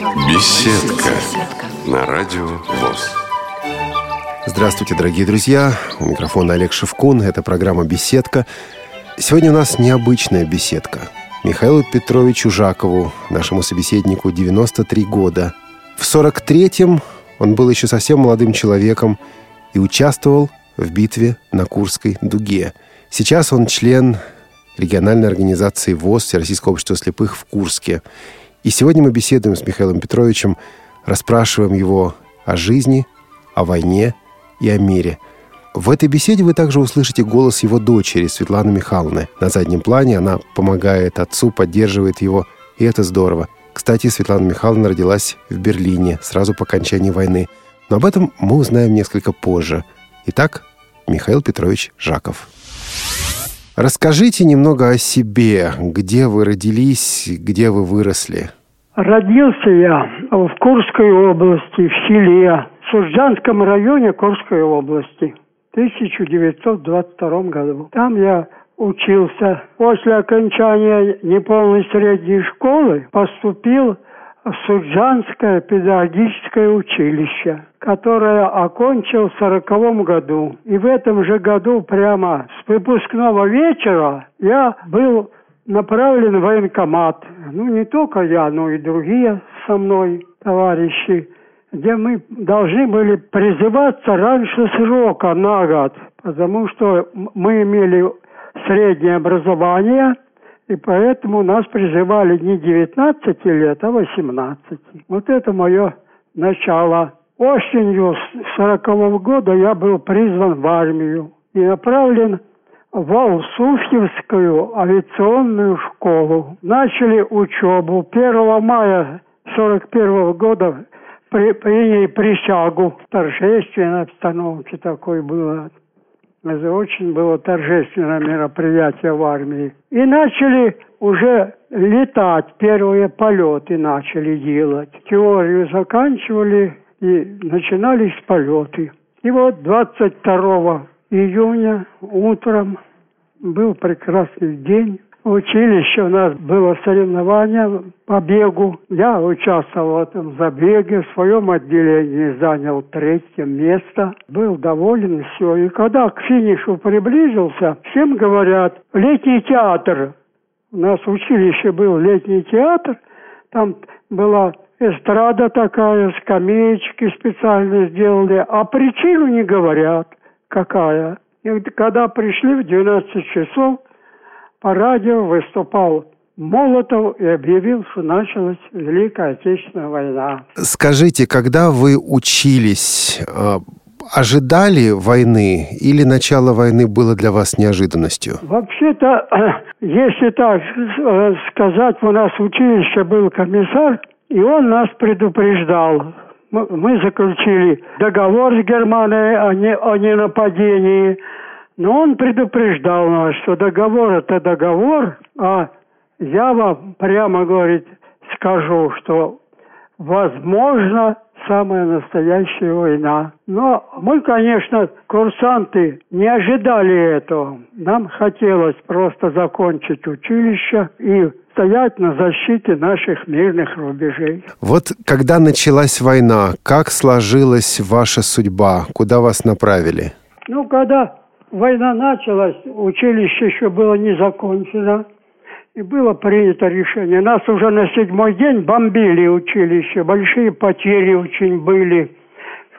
Беседка на радио ВОЗ. Здравствуйте, дорогие друзья. У микрофона Олег Шевкун. Это программа «Беседка». Сегодня у нас необычная беседка. Михаилу Петровичу Жакову, нашему собеседнику, 93 года. В 43-м он был еще совсем молодым человеком и участвовал в битве на Курской дуге. Сейчас он член региональной организации ВОЗ Всероссийского общества слепых в Курске. И сегодня мы беседуем с Михаилом Петровичем, расспрашиваем его о жизни, о войне и о мире. В этой беседе вы также услышите голос его дочери Светланы Михайловны. На заднем плане она помогает отцу, поддерживает его, и это здорово. Кстати, Светлана Михайловна родилась в Берлине сразу по окончании войны. Но об этом мы узнаем несколько позже. Итак, Михаил Петрович Жаков. Расскажите немного о себе. Где вы родились, где вы выросли? Родился я в Курской области, в селе, в Сужданском районе Курской области в 1922 году. Там я учился. После окончания неполной средней школы поступил в Суджанское педагогическое училище, которое окончил в сороковом году. И в этом же году прямо с выпускного вечера я был направлен в военкомат. Ну, не только я, но и другие со мной товарищи, где мы должны были призываться раньше срока на год, потому что мы имели среднее образование – и поэтому нас призывали не 19 лет, а 18. Вот это мое начало. Осенью 40 -го года я был призван в армию и направлен в Алсуфьевскую авиационную школу. Начали учебу 1 мая 41 -го года при, приняли присягу торжественной обстановке такой было. Это очень было торжественное мероприятие в армии. И начали уже летать, первые полеты начали делать. Теорию заканчивали и начинались полеты. И вот 22 июня утром был прекрасный день в училище у нас было соревнование по бегу. Я участвовал в этом забеге, в своем отделении занял третье место. Был доволен все. И когда к финишу приблизился, всем говорят, летний театр. У нас в училище был летний театр. Там была эстрада такая, скамеечки специально сделали, а причину не говорят, какая. И когда пришли в 12 часов, по радио выступал Молотов и объявил, что началась Великая Отечественная война. Скажите, когда вы учились, э, ожидали войны или начало войны было для вас неожиданностью? Вообще-то, если так э, сказать, у нас в училище был комиссар, и он нас предупреждал. Мы заключили договор с Германией о, не, о ненападении – но он предупреждал нас, что договор это договор, а я вам прямо, говорит, скажу, что возможно самая настоящая война. Но мы, конечно, курсанты, не ожидали этого. Нам хотелось просто закончить училище и стоять на защите наших мирных рубежей. Вот когда началась война, как сложилась ваша судьба? Куда вас направили? Ну, когда война началась, училище еще было не закончено. И было принято решение. Нас уже на седьмой день бомбили училище. Большие потери очень были.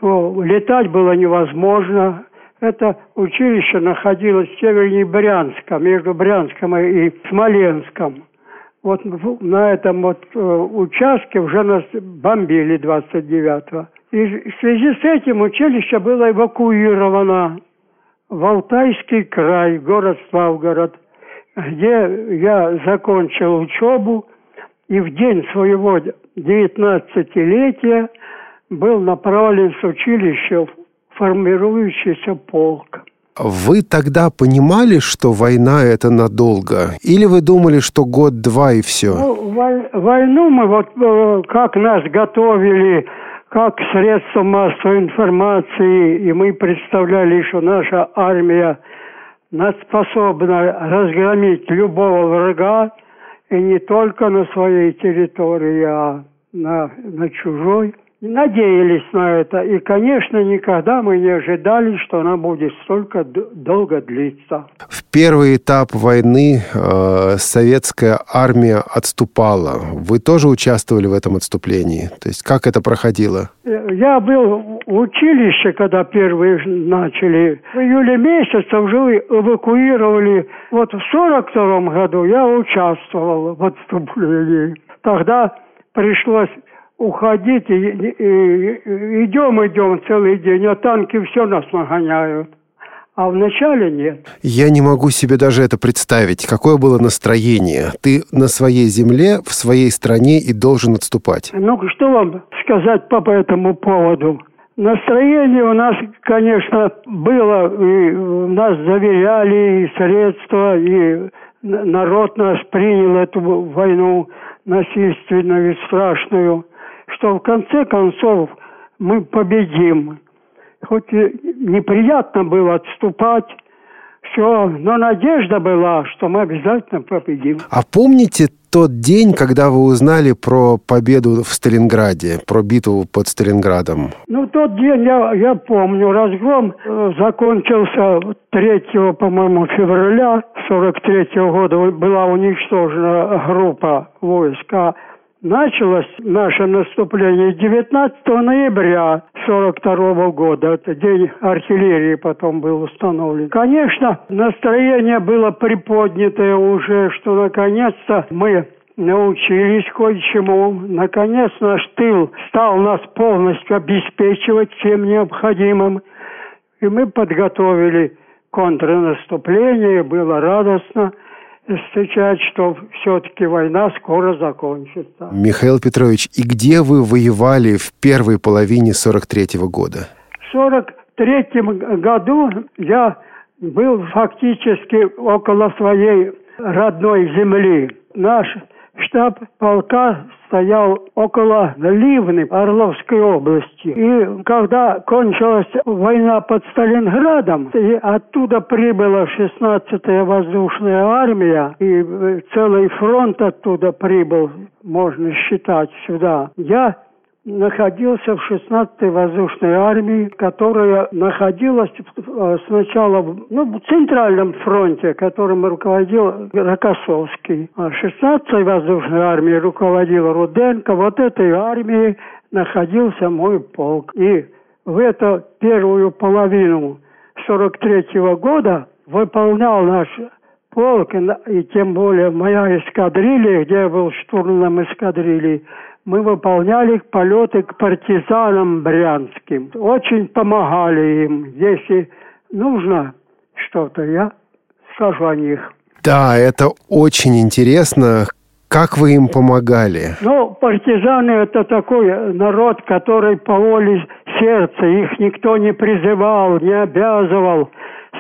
Летать было невозможно. Это училище находилось в севернее Брянска, между Брянском и Смоленском. Вот на этом вот э, участке уже нас бомбили 29-го. И в связи с этим училище было эвакуировано в Алтайский край, город Славгород, где я закончил учебу и в день своего 19-летия был направлен с училища в формирующийся полк. Вы тогда понимали, что война это надолго? Или вы думали, что год-два и все? Ну, войну мы вот э, как нас готовили как средство массовой информации, и мы представляли, что наша армия способна разгромить любого врага, и не только на своей территории, а на, на чужой надеялись на это. И, конечно, никогда мы не ожидали, что она будет столько долго длиться. В первый этап войны э, советская армия отступала. Вы тоже участвовали в этом отступлении? То есть как это проходило? Я был в училище, когда первые начали. В июле месяце уже эвакуировали. Вот в 42 году я участвовал в отступлении. Тогда пришлось уходите, идем, идем целый день, а танки все нас нагоняют. А вначале нет. Я не могу себе даже это представить. Какое было настроение? Ты на своей земле, в своей стране и должен отступать. Ну, что вам сказать по этому поводу? Настроение у нас, конечно, было, и нас заверяли и средства, и народ нас принял эту войну насильственную и страшную что в конце концов мы победим. Хоть неприятно было отступать, все, но надежда была, что мы обязательно победим. А помните тот день, когда вы узнали про победу в Сталинграде, про битву под Сталинградом? Ну, тот день я, я помню. Разгром э, закончился 3, по-моему, февраля 43 -го года. Была уничтожена группа войска. Началось наше наступление 19 ноября 42 года. Это день артиллерии потом был установлен. Конечно, настроение было приподнятое уже, что наконец-то мы научились кое-чему. Наконец наш тыл стал нас полностью обеспечивать всем необходимым. И мы подготовили контрнаступление, было радостно – встречать, что все-таки война скоро закончится. Михаил Петрович, и где вы воевали в первой половине 43-го года? В 43 году я был фактически около своей родной земли. Наш штаб полка стоял около Ливны Орловской области. И когда кончилась война под Сталинградом, и оттуда прибыла 16-я воздушная армия, и целый фронт оттуда прибыл, можно считать, сюда. Я находился в 16-й воздушной армии, которая находилась э, сначала ну, в Центральном фронте, которым руководил Рокоссовский. А 16-й воздушной армией руководил Руденко. Вот этой армией находился мой полк. И в эту первую половину 43 -го года выполнял наш полк, и тем более моя эскадрилья, где я был штурманом эскадрильи, мы выполняли полеты к партизанам брянским. Очень помогали им. Если нужно что-то, я скажу о них. Да, это очень интересно. Как вы им помогали? Ну, партизаны – это такой народ, который по воле сердца, их никто не призывал, не обязывал.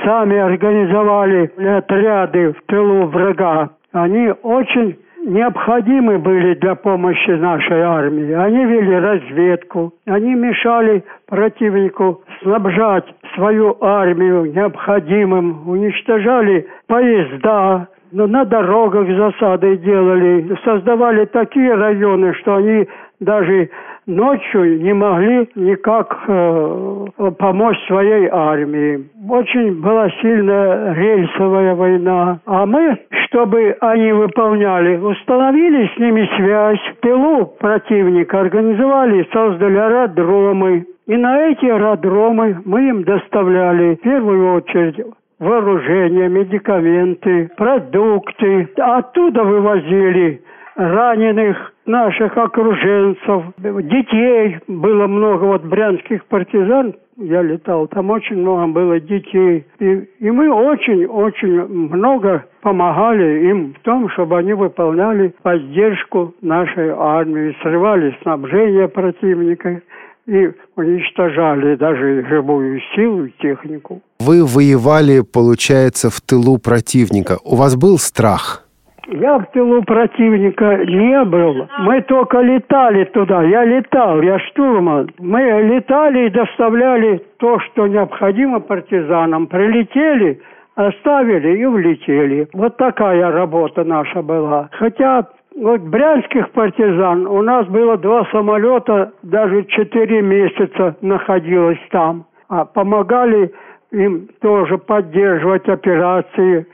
Сами организовали отряды в тылу врага. Они очень необходимы были для помощи нашей армии. Они вели разведку, они мешали противнику снабжать свою армию необходимым, уничтожали поезда, но на дорогах засады делали, создавали такие районы, что они даже ночью не могли никак э, помочь своей армии. Очень была сильная рельсовая война. А мы, чтобы они выполняли, установили с ними связь. В тылу противника организовали, создали аэродромы. И на эти аэродромы мы им доставляли в первую очередь вооружение, медикаменты, продукты. Оттуда вывозили раненых наших окруженцев, детей. Было много вот брянских партизан, я летал, там очень много было детей. И, и мы очень-очень много помогали им в том, чтобы они выполняли поддержку нашей армии, срывали снабжение противника и уничтожали даже живую силу и технику. Вы воевали, получается, в тылу противника. У вас был страх? Я в тылу противника не был. Мы только летали туда. Я летал, я штурман. Мы летали и доставляли то, что необходимо партизанам. Прилетели, оставили и улетели. Вот такая работа наша была. Хотя вот брянских партизан у нас было два самолета, даже четыре месяца находилось там. А помогали им тоже поддерживать операции,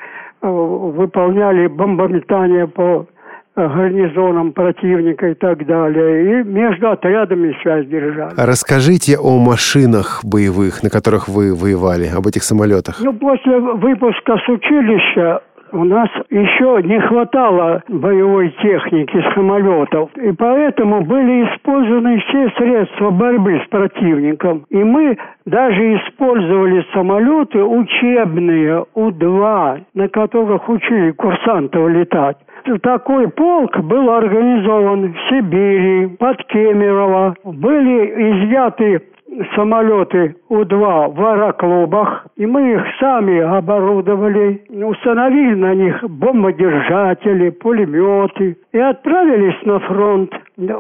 выполняли бомбометание по гарнизоном противника и так далее. И между отрядами связь держали. Расскажите о машинах боевых, на которых вы воевали, об этих самолетах. Ну, после выпуска с училища у нас еще не хватало боевой техники самолетов, и поэтому были использованы все средства борьбы с противником. И мы даже использовали самолеты учебные У-2, на которых учили курсантов летать такой полк был организован в Сибири, под Кемерово. Были изъяты самолеты У-2 в аэроклубах, и мы их сами оборудовали, установили на них бомбодержатели, пулеметы и отправились на фронт.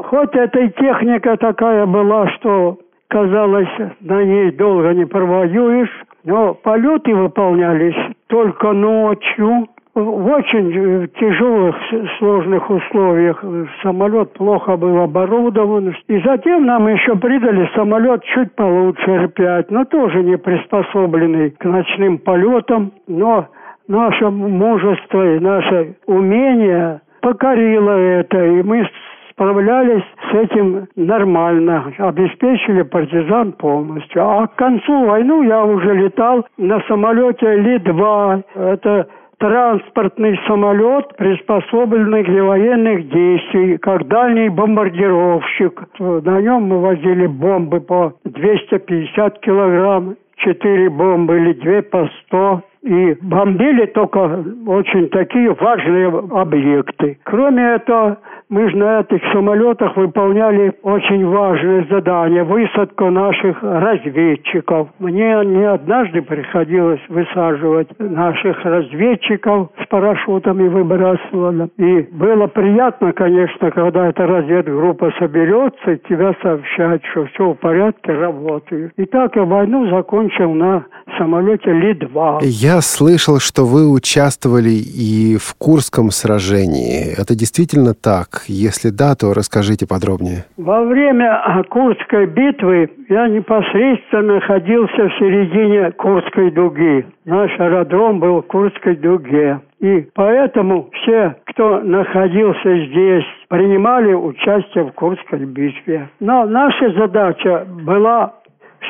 Хоть эта техника такая была, что казалось, на ней долго не провоюешь, но полеты выполнялись только ночью, в очень э, тяжелых, сложных условиях. Самолет плохо был оборудован. И затем нам еще придали самолет чуть получше Р-5, но тоже не приспособленный к ночным полетам. Но наше мужество и наше умение покорило это, и мы справлялись с этим нормально, обеспечили партизан полностью. А к концу войны я уже летал на самолете Ли-2. Это транспортный самолет, приспособленный для военных действий, как дальний бомбардировщик. На нем мы возили бомбы по 250 килограмм, четыре бомбы или две по 100 и бомбили только очень такие важные объекты. Кроме этого, мы же на этих самолетах выполняли очень важные задания, высадку наших разведчиков. Мне не однажды приходилось высаживать наших разведчиков с парашютами выбрасывали. И было приятно, конечно, когда эта разведгруппа соберется и тебя сообщать, что все в порядке, работает. И так я войну закончил на самолете Ли-2. Я слышал, что вы участвовали и в Курском сражении. Это действительно так? Если да, то расскажите подробнее. Во время Курской битвы я непосредственно находился в середине Курской дуги. Наш аэродром был в Курской дуге. И поэтому все, кто находился здесь, принимали участие в Курской битве. Но наша задача была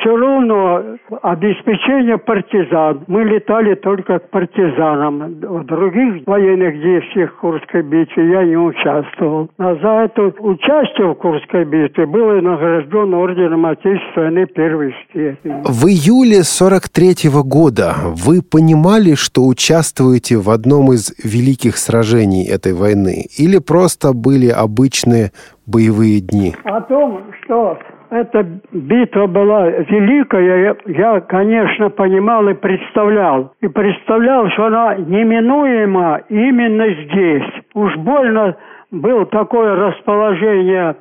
все равно обеспечение партизан. Мы летали только к партизанам. В других военных действиях Курской битве я не участвовал. А за это участие в Курской битве было награжден орденом Отечественной первой степени. В июле 43 -го года вы понимали, что участвуете в одном из великих сражений этой войны? Или просто были обычные боевые дни? О том, что эта битва была великая, я, конечно, понимал и представлял. И представлял, что она неминуема именно здесь. Уж больно было такое расположение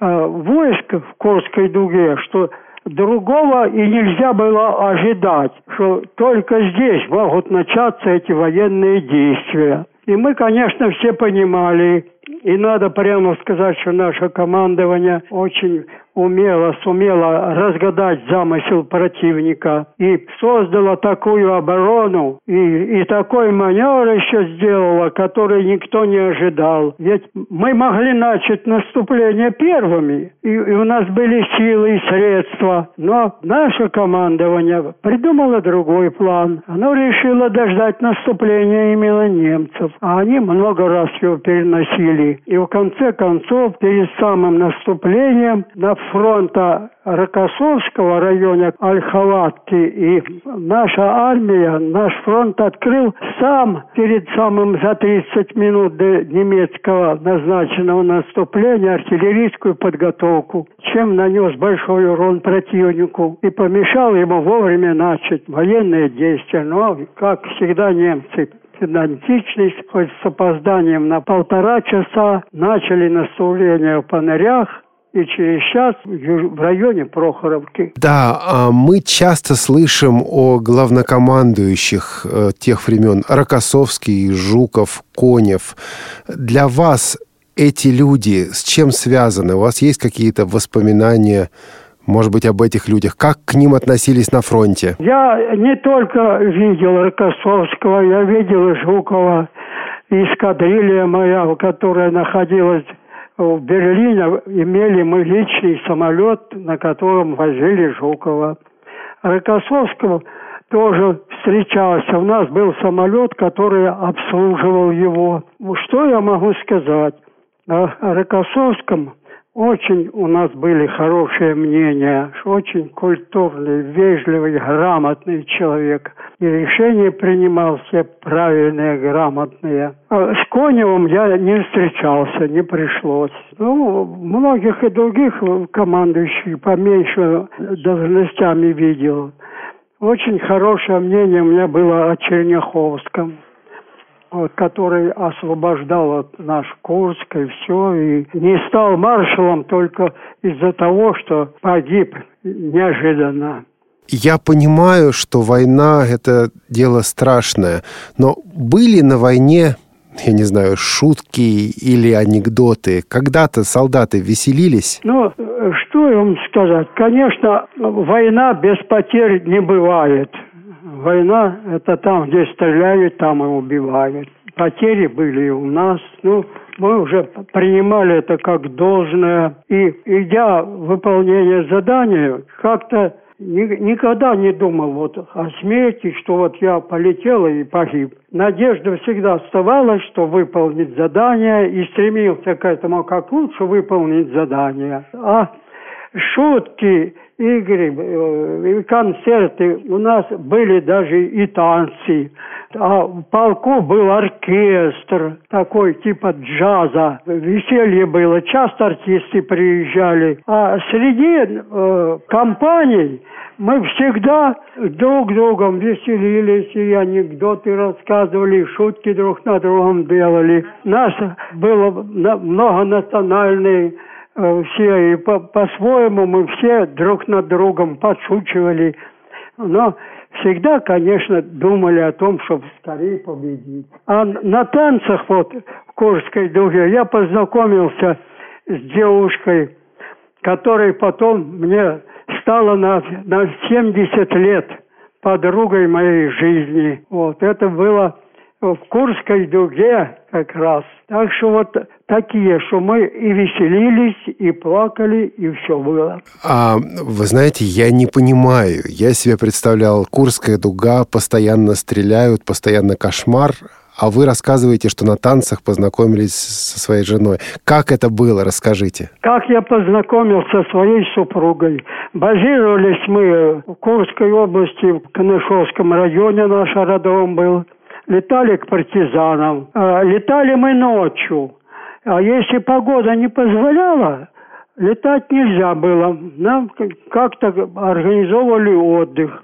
э, войск в Курской дуге, что другого и нельзя было ожидать, что только здесь могут начаться эти военные действия. И мы, конечно, все понимали, и надо прямо сказать, что наше командование очень умело сумела разгадать замысел противника и создала такую оборону и, и такой маневр еще сделала, который никто не ожидал. Ведь мы могли начать наступление первыми, и, и у нас были силы и средства, но наше командование придумало другой план. Оно решило дождать наступления именно немцев, а они много раз его переносили. И в конце концов, перед самым наступлением на фронта Рокоссовского района Ольховатки. И наша армия, наш фронт открыл сам перед самым за 30 минут до немецкого назначенного наступления артиллерийскую подготовку, чем нанес большой урон противнику и помешал ему вовремя начать военные действия. Но, как всегда, немцы педантичность, хоть с опозданием на полтора часа, начали наступление в Понырях, и через час в районе Прохоровки. Да, а мы часто слышим о главнокомандующих э, тех времен Рокоссовский, Жуков, Конев. Для вас эти люди с чем связаны? У вас есть какие-то воспоминания, может быть, об этих людях? Как к ним относились на фронте? Я не только видел Рокоссовского, я видел Жукова, эскадрилья моя, которая находилась в Берлине, имели мы личный самолет, на котором возили Жукова. Рокоссовского тоже встречался. У нас был самолет, который обслуживал его. Что я могу сказать? О Рокоссовском очень у нас были хорошие мнения, очень культурный, вежливый, грамотный человек. И решения принимал все правильные, грамотные. А с Коневым я не встречался, не пришлось. Ну, многих и других командующих поменьше должностями видел. Очень хорошее мнение у меня было о Черняховском который освобождал от наш Курск и все, и не стал маршалом только из-за того, что погиб неожиданно. Я понимаю, что война – это дело страшное, но были на войне, я не знаю, шутки или анекдоты? Когда-то солдаты веселились? Ну, что вам сказать? Конечно, война без потерь не бывает – Война – это там, где стреляют, там и убивают. Потери были у нас. Ну, мы уже принимали это как должное. И идя в выполнение задания, как-то ни, никогда не думал вот о смерти, что вот я полетел и погиб. Надежда всегда оставалась, что выполнить задание, и стремился к этому как лучше выполнить задание. А шутки игры, э, концерты, у нас были даже и танцы. А в полку был оркестр, такой типа джаза. Веселье было, часто артисты приезжали. А среди э, компаний мы всегда друг другом веселились, и анекдоты рассказывали, шутки друг на другом делали. Нас было многонациональные Э, все, и по- по-своему мы все друг над другом подшучивали. Но всегда, конечно, думали о том, чтобы скорее победить. А на танцах вот в Курской дуге я познакомился с девушкой, которая потом мне стала на, на 70 лет подругой моей жизни. Вот это было в Курской дуге как раз. Так что вот такие, что мы и веселились, и плакали, и все было. А вы знаете, я не понимаю. Я себе представлял, Курская дуга, постоянно стреляют, постоянно кошмар, а вы рассказываете, что на танцах познакомились со своей женой. Как это было? Расскажите. Как я познакомился со своей супругой? Базировались мы в Курской области, в Канышовском районе наш родом был летали к партизанам. А, летали мы ночью. А если погода не позволяла, летать нельзя было. Нам как-то организовывали отдых.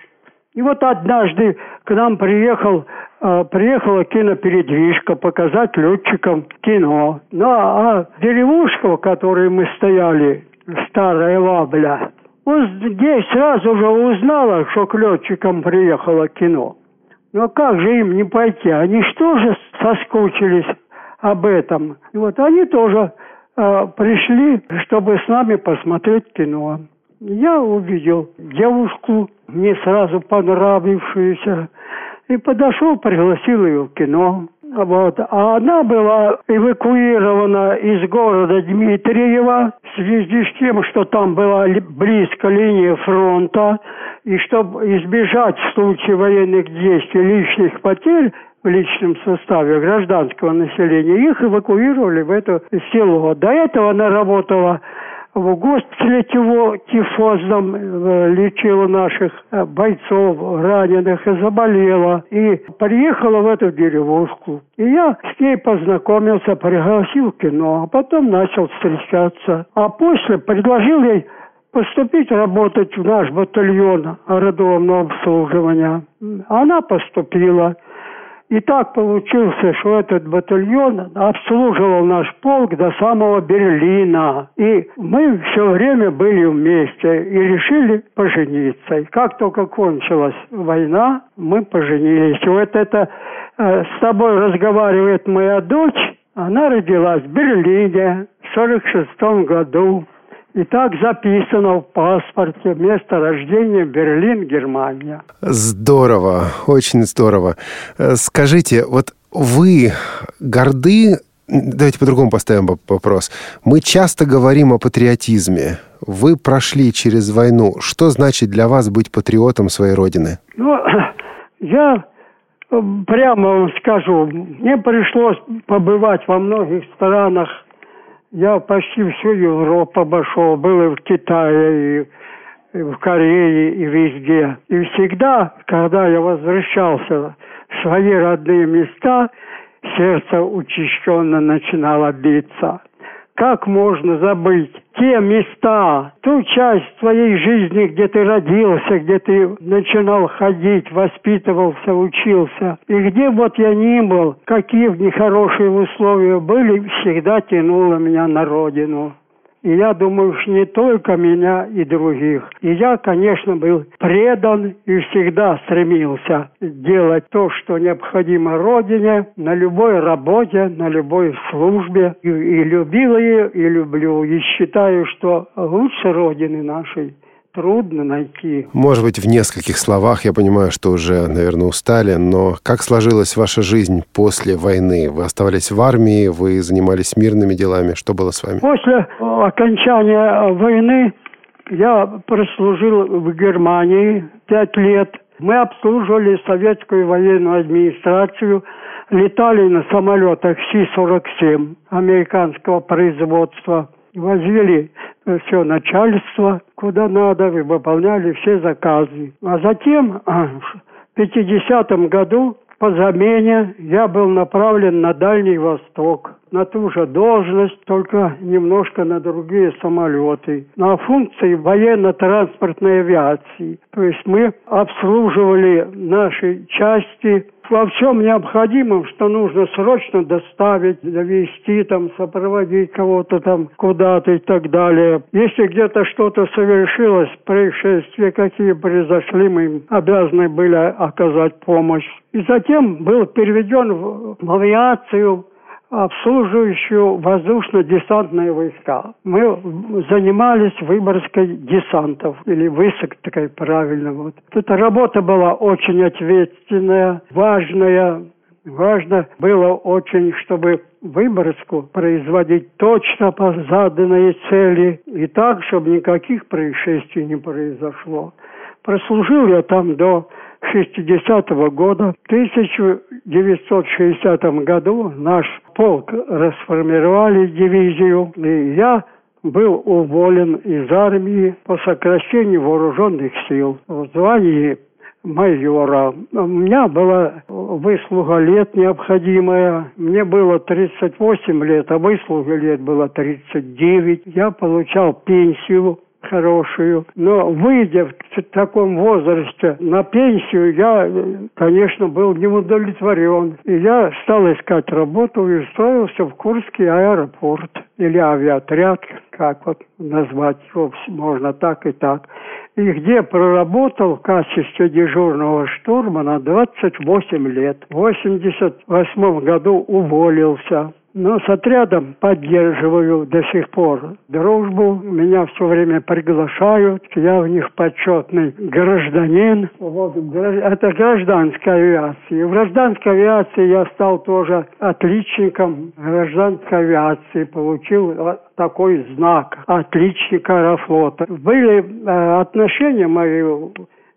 И вот однажды к нам приехал, э, приехала кинопередвижка показать летчикам кино. Ну а деревушка, в которой мы стояли, старая Лабля, вот здесь сразу же узнала, что к летчикам приехало кино. Ну а как же им не пойти? Они что же соскучились об этом? И вот они тоже э, пришли, чтобы с нами посмотреть кино. Я увидел девушку, мне сразу понравившуюся, и подошел, пригласил ее в кино. Вот. А она была эвакуирована из города Дмитриева в связи с тем, что там была близко линия фронта, и чтобы избежать в случае военных действий личных потерь в личном составе гражданского населения, их эвакуировали в это село. До этого она работала в госпитале тифозном, э, лечила наших э, бойцов раненых и заболела. И приехала в эту деревушку. И я с ней познакомился, пригласил кино, а потом начал встречаться. А после предложил ей поступить работать в наш батальон родового обслуживания. Она поступила. И так получился, что этот батальон обслуживал наш полк до самого Берлина. И мы все время были вместе и решили пожениться. И как только кончилась война, мы поженились. Вот это э, с тобой разговаривает моя дочь, Она родилась в Берлине в 46 году. И так записано в паспорте место рождения Берлин, Германия. Здорово, очень здорово. Э, скажите, вот вы горды Давайте по-другому поставим вопрос. Мы часто говорим о патриотизме. Вы прошли через войну. Что значит для вас быть патриотом своей родины? Ну, я э, прямо вам скажу, мне пришлось побывать во многих странах. Я почти всю Европу обошел, был и в Китае, и в Корее, и везде. И всегда, когда я возвращался в свои родные места – сердце учащенно начинало биться. Как можно забыть те места, ту часть твоей жизни, где ты родился, где ты начинал ходить, воспитывался, учился. И где вот я ни был, какие нехорошие условия были, всегда тянуло меня на родину. И я думаю, что не только меня и других. И я, конечно, был предан и всегда стремился делать то, что необходимо Родине, на любой работе, на любой службе. И, и любил ее, и люблю. И считаю, что лучше Родины нашей – трудно найти. Может быть, в нескольких словах, я понимаю, что уже, наверное, устали, но как сложилась ваша жизнь после войны? Вы оставались в армии, вы занимались мирными делами, что было с вами? После окончания войны я прослужил в Германии пять лет. Мы обслуживали советскую военную администрацию, летали на самолетах Си-47 американского производства, возили все начальство куда надо, выполняли все заказы. А затем в 50-м году по замене я был направлен на Дальний Восток, на ту же должность, только немножко на другие самолеты, на функции военно-транспортной авиации. То есть мы обслуживали наши части во всем необходимом, что нужно срочно доставить, довести, там, сопроводить кого-то там куда-то и так далее. Если где-то что-то совершилось, происшествия какие произошли, мы обязаны были оказать помощь. И затем был переведен в авиацию, обслуживающую воздушно-десантные войска. Мы занимались выборской десантов, или высок такая правильно. Вот. Эта работа была очень ответственная, важная. Важно было очень, чтобы выборску производить точно по заданной цели и так, чтобы никаких происшествий не произошло. Прослужил я там до 60-го года. В 1960 году наш полк расформировали дивизию, и я был уволен из армии по сокращению вооруженных сил в звании майора. У меня была выслуга лет необходимая. Мне было 38 лет, а выслуга лет было 39. Я получал пенсию хорошую. Но выйдя в таком возрасте на пенсию, я, конечно, был не удовлетворен. И я стал искать работу и устроился в Курский аэропорт или авиаотряд, как вот назвать его, можно так и так. И где проработал в качестве дежурного штурмана 28 лет. В 88 году уволился. Но с отрядом поддерживаю до сих пор дружбу. Меня все время приглашают. Я в них почетный гражданин. Вот, это гражданская авиация. В гражданской авиации я стал тоже отличником гражданской авиации. Получил такой знак отличника аэрофлота. Были э, отношения мои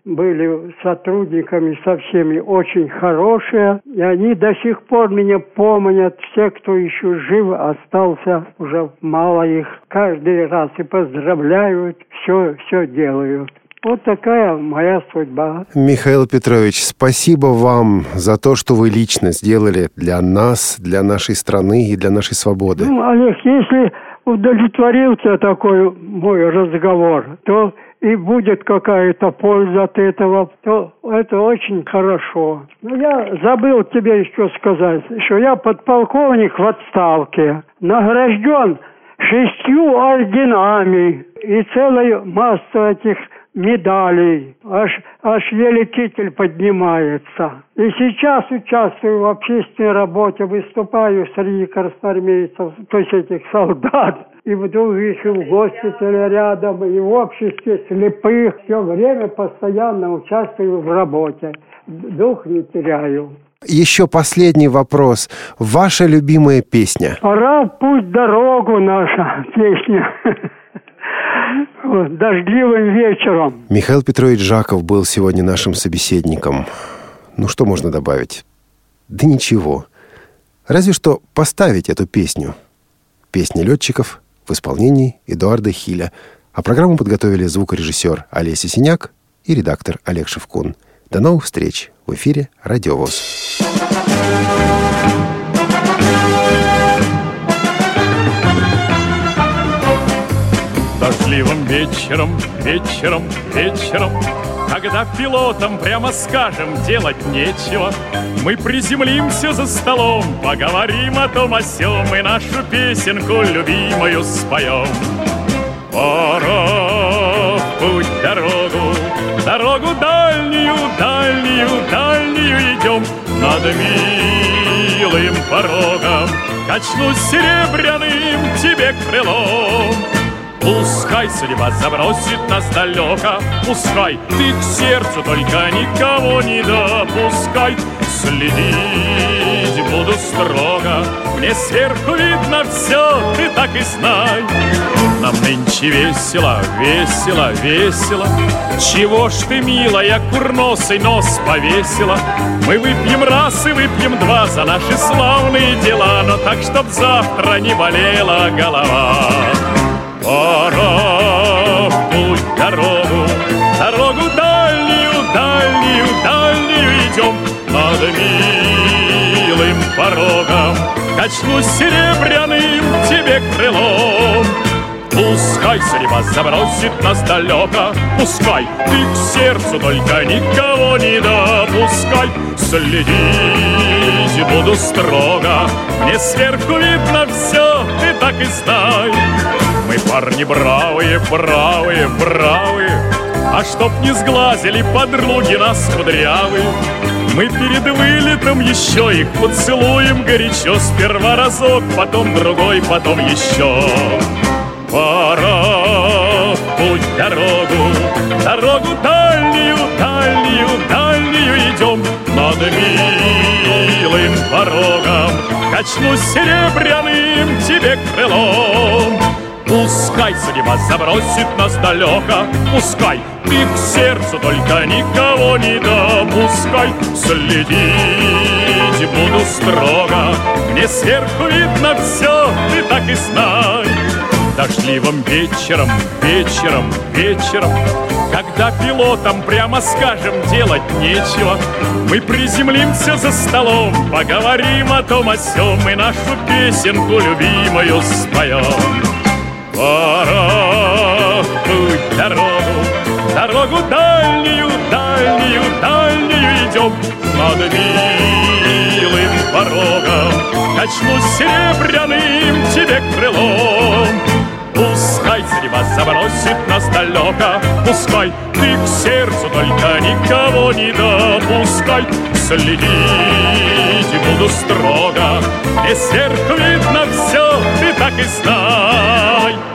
были сотрудниками со всеми очень хорошие, и они до сих пор меня помнят. Все, кто еще жив, остался, уже мало их. Каждый раз и поздравляют, все, все делают. Вот такая моя судьба. Михаил Петрович, спасибо вам за то, что вы лично сделали для нас, для нашей страны и для нашей свободы. Ну, Олег, если удовлетворил тебя такой мой разговор, то и будет какая-то польза от этого, то это очень хорошо. Но я забыл тебе еще сказать, что я подполковник в отставке, награжден шестью орденами и целой массой этих медалей. Аж, аж еле поднимается. И сейчас участвую в общественной работе, выступаю среди красноармейцев, то есть этих солдат. И в других, и в госпитале рядом, и в обществе слепых. Все время постоянно участвую в работе. Дух не теряю. Еще последний вопрос. Ваша любимая песня? Пора в путь дорогу наша песня. Дождливым вечером. Михаил Петрович Жаков был сегодня нашим собеседником. Ну что можно добавить? Да ничего. Разве что поставить эту песню. Песня летчиков в исполнении Эдуарда Хиля. А программу подготовили звукорежиссер Олеся Синяк и редактор Олег Шевкун. До новых встреч в эфире «Радиовоз». Дождливым вечером, вечером, вечером Когда пилотам, прямо скажем, делать нечего Мы приземлимся за столом, поговорим о том о сём И нашу песенку любимую споем. Пора в путь дорогу, дорогу дальнюю, дальнюю, дальнюю идем Над милым порогом Качнусь серебряным тебе крылом Пускай судьба забросит нас далеко, Пускай ты к сердцу только никого не допускай. Следить буду строго, Мне сверху видно все, ты так и знай. Нам нынче весело, весело, весело. Чего ж ты, милая, курносый нос повесила? Мы выпьем раз и выпьем два за наши славные дела, Но так, чтоб завтра не болела голова. Пора в путь дорогу, дорогу дальнюю, дальнюю, дальнюю идем над милым порогом. Качнусь серебряным тебе крылом. Пускай судьба забросит нас далеко, Пускай ты к сердцу только никого не допускай. Следить буду строго, Мне сверху видно все, ты так и знай. Мы парни бравые, бравые, бравые, А чтоб не сглазили подруги нас кудрявые, Мы перед вылетом еще их поцелуем горячо Сперва разок, потом другой, потом еще. Пора в путь дорогу, дорогу дальнюю, дальнюю, дальнюю идем Над милым порогом качнусь серебряным тебе крылом. Пускай судьба забросит нас далеко, Пускай ты к сердцу только никого не допускай. Следить буду строго, Мне сверху видно все, ты так и знай. Дождливым вечером, вечером, вечером Когда пилотам, прямо скажем, делать нечего Мы приземлимся за столом Поговорим о том о сём И нашу песенку любимую споем Пора путь дорогу, дорогу дальнюю, дальнюю, дальнюю идем над милым порогом. Качнусь серебряным тебе крылом. Пускай судьба забросит нас далеко, Пускай ты к сердцу только никого не допускай. Следить буду строго, Мне сверху видно все, ты так и знай.